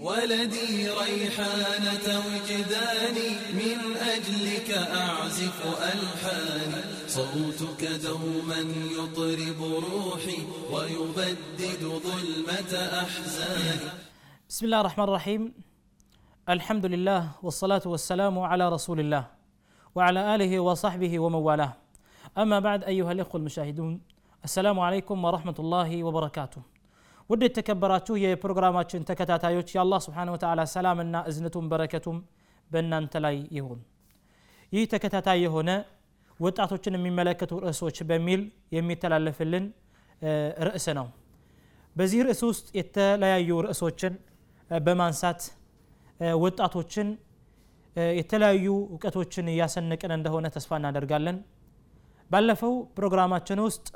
ولدي ريحانة وجداني من أجلك أعزف ألحاني صوتك دوما يطرب روحي ويبدد ظلمة أحزاني. بسم الله الرحمن الرحيم. الحمد لله والصلاة والسلام على رسول الله وعلى آله وصحبه ومن والاه. أما بعد أيها الإخوة المشاهدون السلام عليكم ورحمة الله وبركاته. ውድ የተከበራችሁ የፕሮግራማችን ተከታታዮች የአላህ ስብሓን ወተላ ሰላምና እዝነቱም በረከቱም በእናንተ ላይ ይሁን። ይህ ተከታታይ የሆነ ወጣቶችን የሚመለከቱ ርዕሶች በሚል የሚተላለፍልን ርዕስ ነው። በዚህ ርዕስ ውስጥ የተለያዩ ርዕሶችን በማንሳት ወጣቶችን የተለያዩ እውቀቶችን እያሰነቅን እንደሆነ ተስፋ እናደርጋለን። ባለፈው ፕሮግራማችን ውስጥ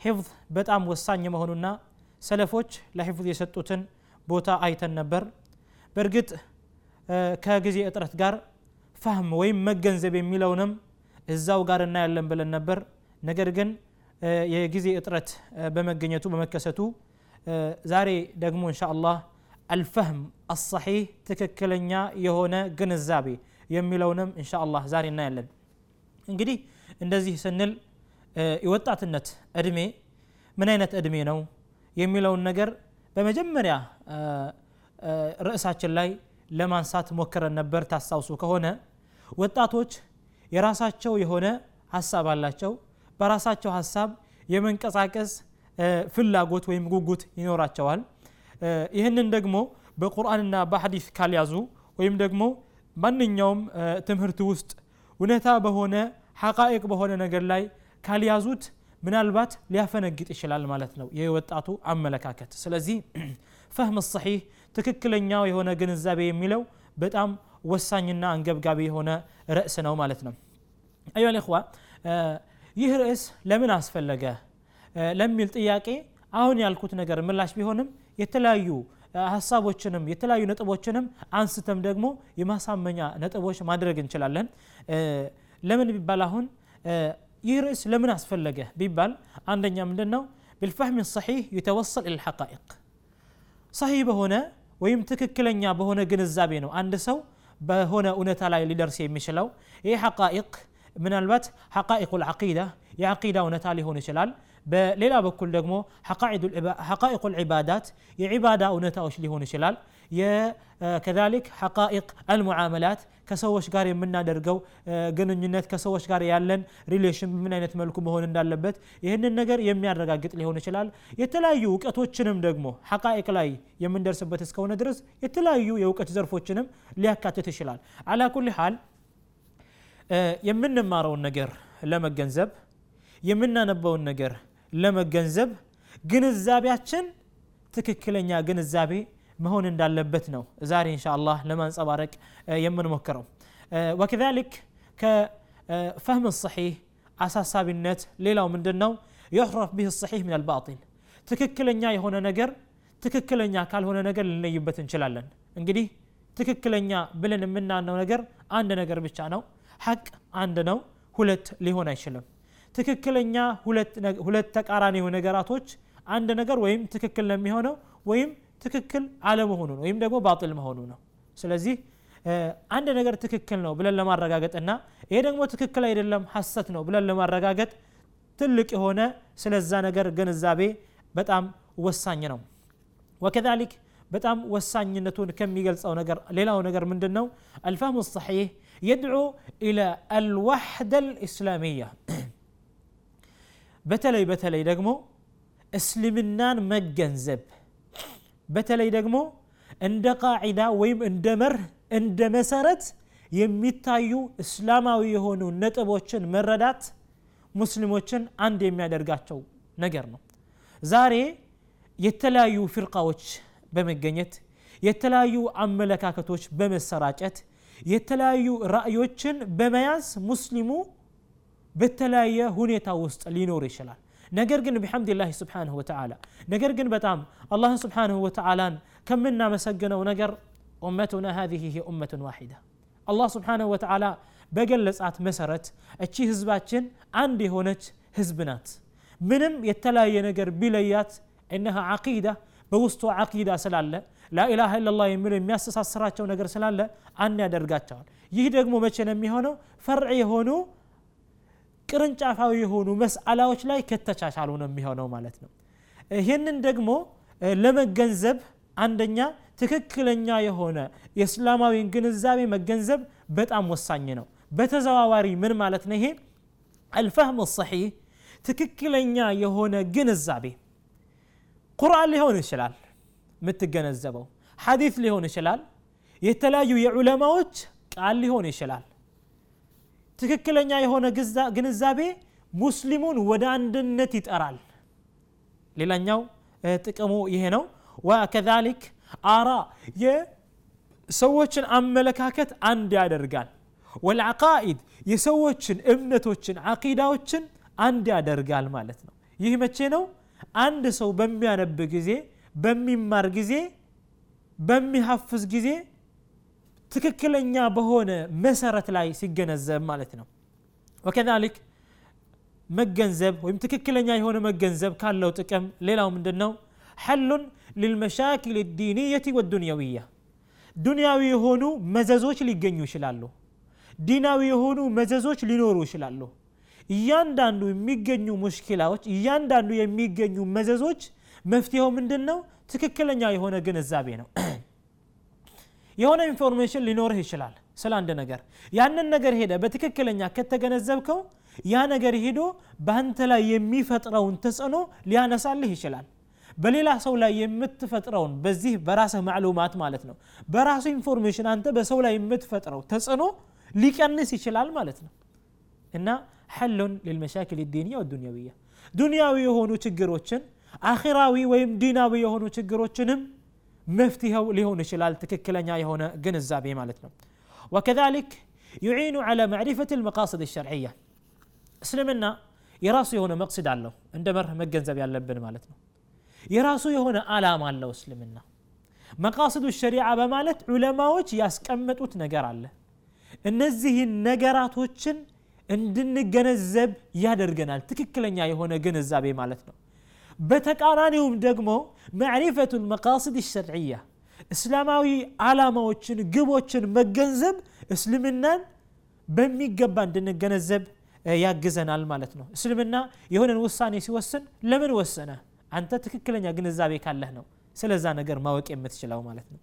ሂፍዝ በጣም ወሳኝ መሆኑና ሰለፎች ለሂፍዝ የሰጡትን ቦታ አይተን ነበር። በእርግጥ ከጊዜ እጥረት ጋር ፋህም ወይም መገንዘብ የሚለውንም እዛው ጋር እናያለን ብለን ነበር። ነገር ግን የጊዜ እጥረት በመገኘቱ በመከሰቱ ዛሬ ደግሞ እንሻ አላህ አልፈህም አሰሒህ ትክክለኛ የሆነ ግንዛቤ የሚለውንም እንሻ አላህ ዛሬ እናያለን። እንግዲህ እንደዚህ ስንል የወጣትነት እድሜ ምን አይነት እድሜ ነው የሚለውን ነገር በመጀመሪያ ርዕሳችን ላይ ለማንሳት ሞክረን ነበር። ታስታውሱ ከሆነ ወጣቶች የራሳቸው የሆነ ሀሳብ አላቸው። በራሳቸው ሀሳብ የመንቀሳቀስ ፍላጎት ወይም ጉጉት ይኖራቸዋል። ይህንን ደግሞ በቁርአንና በሐዲስ ካልያዙ ወይም ደግሞ ማንኛውም ትምህርት ውስጥ እውነታ በሆነ ሐቃኢቅ በሆነ ነገር ላይ ካልያዙት ምናልባት ሊያፈነግጥ ይችላል ማለት ነው የወጣቱ አመለካከት። ስለዚህ ፈህም ሰሒህ ትክክለኛው የሆነ ግንዛቤ የሚለው በጣም ወሳኝና አንገብጋቢ የሆነ ርዕስ ነው ማለት ነው። አዩ ልእኽዋ ይህ ርዕስ ለምን አስፈለገ? ለሚል ጥያቄ አሁን ያልኩት ነገር ምላሽ ቢሆንም የተለያዩ ሀሳቦችንም የተለያዩ ነጥቦችንም አንስተም ደግሞ የማሳመኛ ነጥቦች ማድረግ እንችላለን። ለምን ቢባል አሁን ይህ ርዕስ ለምን አስፈለገ ቢባል አንደኛ ምንድን ነው ቢልፋህሚን ሰሒህ ዩተወሰል ኢል ሐቃኢቅ ሰሒህ በሆነ ወይም ትክክለኛ በሆነ ግንዛቤ ነው አንድ ሰው በሆነ እውነታ ላይ ሊደርስ የሚችለው ይህ ሐቃኢቅ ምናልባት ሐቃኢቁ ልዓቂዳ የዓቂዳ እውነታ ሊሆን ይችላል በሌላ በኩል ደግሞ حقائق العبادات የዒባዳ እውነታዎች ሊሆን ይችላል። كذلك حقائق المعاملات ከሰዎች ጋር የምናደርገው ግንኙነት ከሰዎች ጋር ያለን relation በምን አይነት መልኩ መሆን እንዳለበት ይህንን ነገር የሚያረጋግጥ ሊሆን ይችላል። የተለያዩ እውቀቶችንም ደግሞ حقائق ላይ የምንደርስበት እስከሆነ ድረስ የተለያዩ የእውቀት ዘርፎችንም ሊያካትት ይችላል። على كل የምንማረውን ነገር ለመገንዘብ የምናነበውን ነገር ለመገንዘብ ግንዛቤያችን ትክክለኛ ግንዛቤ መሆን እንዳለበት ነው ዛሬ እንሻ አላህ ለማንጸባረቅ የምንሞክረው ወከዛሊክ ከፈህም ሰሒህ አሳሳቢነት ሌላው ምንድን ነው የሕረፍ ቢህ ሰሒህ ምን አልባጢል ትክክለኛ የሆነ ነገር ትክክለኛ ካልሆነ ነገር ልንለይበት እንችላለን እንግዲህ ትክክለኛ ብለን የምናነው ነገር አንድ ነገር ብቻ ነው ሐቅ አንድ ነው ሁለት ሊሆን አይችልም ትክክለኛ ሁለት ተቃራኒ ነገራቶች አንድ ነገር ወይም ትክክል ነው የሚሆነው ወይም ትክክል አለመሆኑ ነው ወይም ደግሞ ባጥል መሆኑ ነው። ስለዚህ አንድ ነገር ትክክል ነው ብለን ለማረጋገጥና ይሄ ደግሞ ትክክል አይደለም ሐሰት ነው ብለን ለማረጋገጥ ትልቅ የሆነ ስለዛ ነገር ግንዛቤ በጣም ወሳኝ ነው። ወከዛሊክ በጣም ወሳኝነቱን ከሚገልጸው ነገር ሌላው ነገር ምንድን ነው አልፋህሙ ሰሒህ የድዑ ኢላ አልዋሕደ ልእስላሚያ በተለይ በተለይ ደግሞ እስልምናን መገንዘብ በተለይ ደግሞ እንደ ቃዒዳ ወይም እንደ መርህ እንደ መሰረት የሚታዩ እስላማዊ የሆኑ ነጥቦችን መረዳት ሙስሊሞችን አንድ የሚያደርጋቸው ነገር ነው። ዛሬ የተለያዩ ፍርቃዎች በመገኘት የተለያዩ አመለካከቶች በመሰራጨት የተለያዩ ራእዮችን በመያዝ ሙስሊሙ በተለያየ ሁኔታ ውስጥ ሊኖር ይችላል ነገር ግን ቢሐምድላህ ስብሓንሁ ወተዓላ ነገር ግን በጣም አላህን ስብሓንሁ ወተዓላን ከምናመሰግነው ነገር ኡመቱና ሀዚህ ሂ ኡመቱን ዋሒዳ አላህ ስብሓንሁ ወተዓላ በገለጻት መሰረት እቺ ህዝባችን አንድ የሆነች ህዝብ ናት ምንም የተለያየ ነገር ቢለያት እነሃ ዓቂዳ በውስጡ ዓቂዳ ስላለ ላኢላሃ ኢላላህ የሚለው የሚያስተሳስራቸው ነገር ስላለ አንድ ያደርጋቸዋል ይህ ደግሞ መቼ ነው የሚሆነው ፈርዕ የሆኑ ቅርንጫፋዊ የሆኑ መስአላዎች ላይ ከተቻቻሉ ነው የሚሆነው ማለት ነው። ይህንን ደግሞ ለመገንዘብ አንደኛ ትክክለኛ የሆነ የእስላማዊን ግንዛቤ መገንዘብ በጣም ወሳኝ ነው። በተዘዋዋሪ ምን ማለት ነው ይሄ? አልፈህም ሰሒህ ትክክለኛ የሆነ ግንዛቤ። ቁርአን ሊሆን ይችላል የምትገነዘበው ሐዲት ሊሆን ይችላል የተለያዩ የዑለማዎች ቃል ሊሆን ይችላል ትክክለኛ የሆነ ግንዛቤ ሙስሊሙን ወደ አንድነት ይጠራል። ሌላኛው ጥቅሙ ይሄ ነው። ወከዛሊክ አራ የሰዎችን አመለካከት አንድ ያደርጋል። ወልዓቃኢድ የሰዎችን እምነቶችን አቂዳዎችን አንድ ያደርጋል ማለት ነው። ይህ መቼ ነው? አንድ ሰው በሚያነብ ጊዜ በሚማር ጊዜ በሚሐፍዝ ጊዜ ትክክለኛ በሆነ መሰረት ላይ ሲገነዘብ ማለት ነው። وكذلك መገንዘብ ወይም ትክክለኛ የሆነ መገንዘብ ካለው ጥቅም ሌላው ምንድን ነው حل للمشاكل الدينية والدنيوية። ዱንያዊ የሆኑ መዘዞች ሊገኙ ይችላሉ። ዲናዊ የሆኑ መዘዞች ሊኖሩ ይችላሉ። እያንዳንዱ የሚገኙ مشكلة ዎች እያንዳንዱ የሚገኙ መዘዞች መፍትሄው ምንድን ነው ትክክለኛ የሆነ ግንዛቤ ነው የሆነ information ሊኖርህ ይችላል ስለ አንድ ነገር። ያንን ነገር ሄደ በትክክለኛ ከተገነዘብከው ያ ነገር ሄዶ በአንተ ላይ የሚፈጥረውን ተጽዕኖ ሊያነሳልህ ይችላል። በሌላ ሰው ላይ የምትፈጥረውን በዚህ በራስህ معلومات ማለት ነው። በራሱ information አንተ በሰው ላይ የምትፈጥረው ተጽዕኖ ሊቀንስ ይችላል ማለት ነው። እና حل للمشاكل الدينية والدنيوية። ዱንያዊ የሆኑ ችግሮችን አኺራዊ ወይም ዲናዊ የሆኑ ችግሮችንም መፍትሄው ሊሆን ይችላል ትክክለኛ የሆነ ግንዛቤ ማለት ነው። ወከሊክ ዩዒኑ ዐላ ማዕሪፈት ልመቃስድ ሸርዕያ። እስልምና የራሱ የሆነ መቅስድ አለው እንደ መርህ መገንዘብ ያለብን ማለት ነው። የራሱ የሆነ አላማ አለው እስልምና። መቃስዱ ሸሪዓ በማለት ዑለማዎች ያስቀመጡት ነገር አለ። እነዚህን ነገራቶችን እንድንገነዘብ ያደርገናል ትክክለኛ የሆነ ግንዛቤ ማለት ነው። በተቃራኒውም ደግሞ ማዕሪፈቱ ልመቃስድ ሸርዕያ እስላማዊ አላማዎችን ግቦችን መገንዘብ እስልምናን በሚገባ እንድንገነዘብ ያግዘናል ማለት ነው እስልምና የሆነን ውሳኔ ሲወስን ለምን ወሰነ አንተ ትክክለኛ ግንዛቤ ካለህ ነው ስለዛ ነገር ማወቅ የምትችለው ማለት ነው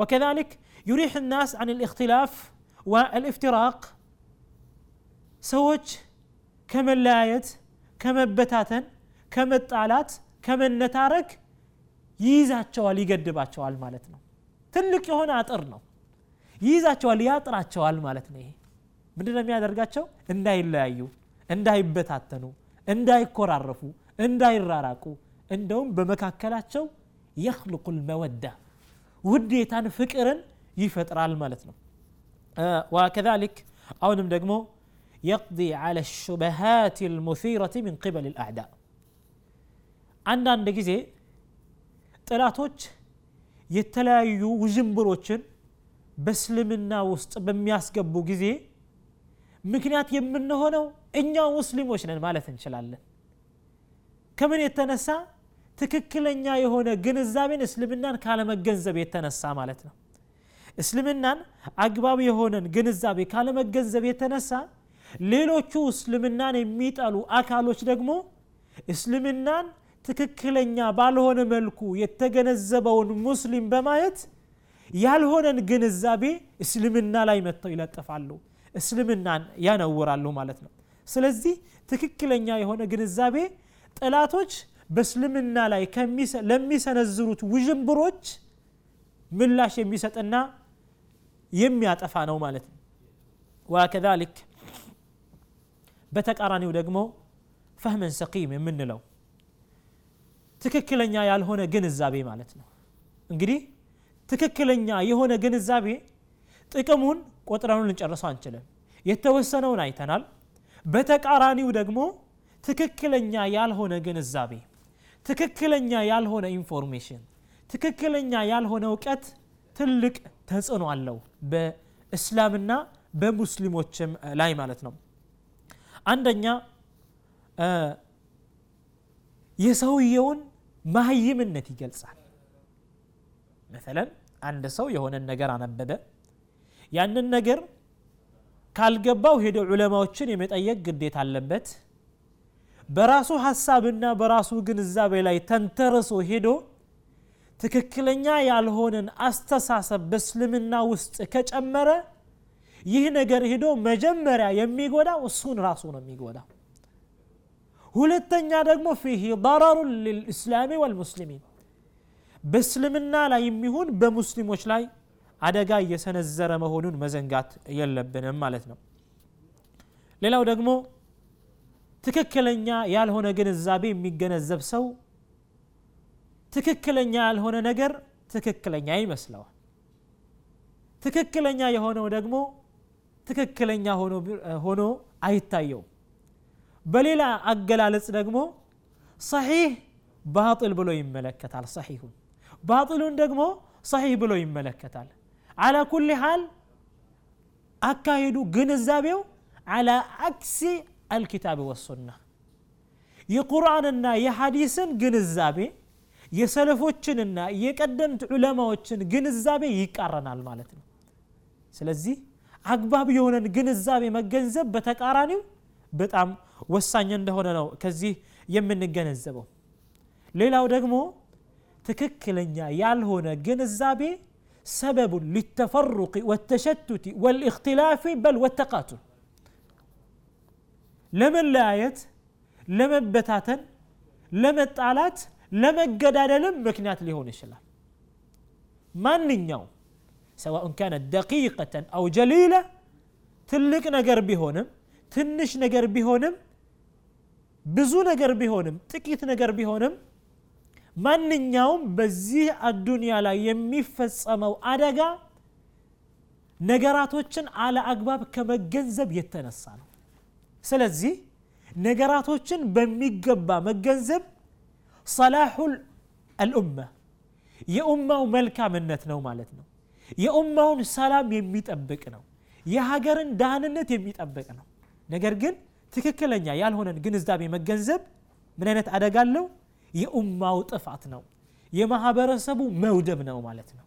وكذلك يريح الناس عن الاختلاف والافتراق ሰዎች ከመለያየት ከመበታተን ከመጣላት ከመነታረክ ይይዛቸዋል ይገድባቸዋል ማለት ነው ትልቅ የሆነ አጥር ነው ይይዛቸዋል ያጥራቸዋል ማለት ነው ይሄ ምንድን ነው የሚያደርጋቸው እንዳይለያዩ እንዳይበታተኑ እንዳይኮራረፉ እንዳይራራቁ እንደውም በመካከላቸው የክልቁ ልመወዳ ውዴታን ፍቅርን ይፈጥራል ማለት ነው وكذلك አሁንም ደግሞ يقضي على الشبهات المثيرة من قبل الأعداء አንዳንድ ጊዜ ጥላቶች የተለያዩ ውዥንብሮችን በእስልምና ውስጥ በሚያስገቡ ጊዜ ምክንያት የምንሆነው እኛው ሙስሊሞች ነን ማለት እንችላለን። ከምን የተነሳ? ትክክለኛ የሆነ ግንዛቤን እስልምናን ካለመገንዘብ የተነሳ ማለት ነው። እስልምናን አግባብ የሆነን ግንዛቤ ካለመገንዘብ የተነሳ ሌሎቹ እስልምናን የሚጠሉ አካሎች ደግሞ እስልምናን ትክክለኛ ባልሆነ መልኩ የተገነዘበውን ሙስሊም በማየት ያልሆነን ግንዛቤ እስልምና ላይ መጥተው ይለጥፋሉ እስልምናን ያነውራሉ ማለት ነው። ስለዚህ ትክክለኛ የሆነ ግንዛቤ ጠላቶች በእስልምና ላይ ለሚሰነዝሩት ውዥንብሮች ምላሽ የሚሰጥና የሚያጠፋ ነው ማለት ነው። ወከዛሊክ በተቃራኒው ደግሞ ፈህመን ሰቂም የምንለው ትክክለኛ ያልሆነ ግንዛቤ ማለት ነው። እንግዲህ ትክክለኛ የሆነ ግንዛቤ ጥቅሙን ቆጥረኑን ልንጨርሰው አንችልም። የተወሰነውን አይተናል። በተቃራኒው ደግሞ ትክክለኛ ያልሆነ ግንዛቤ ትክክለኛ ያልሆነ information ትክክለኛ ያልሆነ እውቀት ትልቅ ተጽዕኖ አለው በእስላምና በሙስሊሞችም ላይ ማለት ነው። አንደኛ የሰውየውን ማህይምነት ይገልጻል። መሰለን አንድ ሰው የሆነን ነገር አነበበ። ያንን ነገር ካልገባው ሄዶ ዑለማዎችን የመጠየቅ ግዴታ አለበት። በራሱ ሀሳብና በራሱ ግንዛቤ ላይ ተንተርሶ ሄዶ ትክክለኛ ያልሆነን አስተሳሰብ በእስልምና ውስጥ ከጨመረ ይህ ነገር ሄዶ መጀመሪያ የሚጎዳው እሱን ራሱ ነው የሚጎዳው ሁለተኛ ደግሞ ፊህ ضረሩን ልልእስላሚ ወልሙስሊሚን በእስልምና ላይ የሚሆን በሙስሊሞች ላይ አደጋ እየሰነዘረ መሆኑን መዘንጋት የለብንም ማለት ነው። ሌላው ደግሞ ትክክለኛ ያልሆነ ግንዛቤ የሚገነዘብ ሰው ትክክለኛ ያልሆነ ነገር ትክክለኛ ይመስለዋል። ትክክለኛ የሆነው ደግሞ ትክክለኛ ሆኖ አይታየውም። በሌላ አገላለጽ ደግሞ ሰሒህ ባጥል ብሎ ይመለከታል። ሰሒሁን ባጥሉን ደግሞ ሰሒህ ብሎ ይመለከታል። አላ ኩል ሓል አካሄዱ ግንዛቤው አላ አክሲ አልኪታብ ወሱና የቁርአንና የሐዲስን ግንዛቤ የሰለፎችንና የቀደምት ዑለማዎችን ግንዛቤ ይቃረናል ማለት ነው። ስለዚህ አግባብ የሆነን ግንዛቤ መገንዘብ በተቃራኒው በጣም ወሳኝ እንደሆነ ነው ከዚህ የምንገነዘበው። ሌላው ደግሞ ትክክለኛ ያልሆነ ግንዛቤ ሰበቡ ሊተፈሩቅ ወተሸቱት ወልእክትላፊ በል ወተቃቱል። ለመለያየት ለመበታተን ለመጣላት ለመገዳደልም ምክንያት ሊሆን ይችላል። ማንኛውም ሰዋءን ካነት ደቂቀተን አው ጀሊለ ትልቅ ነገር ቢሆንም ትንሽ ነገር ቢሆንም ብዙ ነገር ቢሆንም ጥቂት ነገር ቢሆንም ማንኛውም በዚህ አዱንያ ላይ የሚፈጸመው አደጋ ነገራቶችን አለ አግባብ ከመገንዘብ የተነሳ ነው። ስለዚህ ነገራቶችን በሚገባ መገንዘብ ሰላሑል አልኡማ የኡማው መልካምነት ነው ማለት ነው። የኡማውን ሰላም የሚጠብቅ ነው። የሀገርን ደህንነት የሚጠብቅ ነው ነገር ግን ትክክለኛ ያልሆነን ግንዛቤ መገንዘብ ምን አይነት አደጋ አለው? የኡማው ጥፋት ነው። የማህበረሰቡ መውደብ ነው ማለት ነው።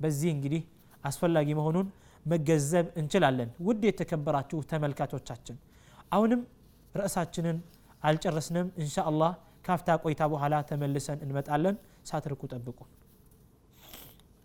በዚህ እንግዲህ አስፈላጊ መሆኑን መገንዘብ እንችላለን። ውድ የተከበራችሁ ተመልካቾቻችን አሁንም ርዕሳችንን አልጨረስንም። እንሻ አላህ ካፍታ ቆይታ በኋላ ተመልሰን እንመጣለን። ሳትርቁ ጠብቁ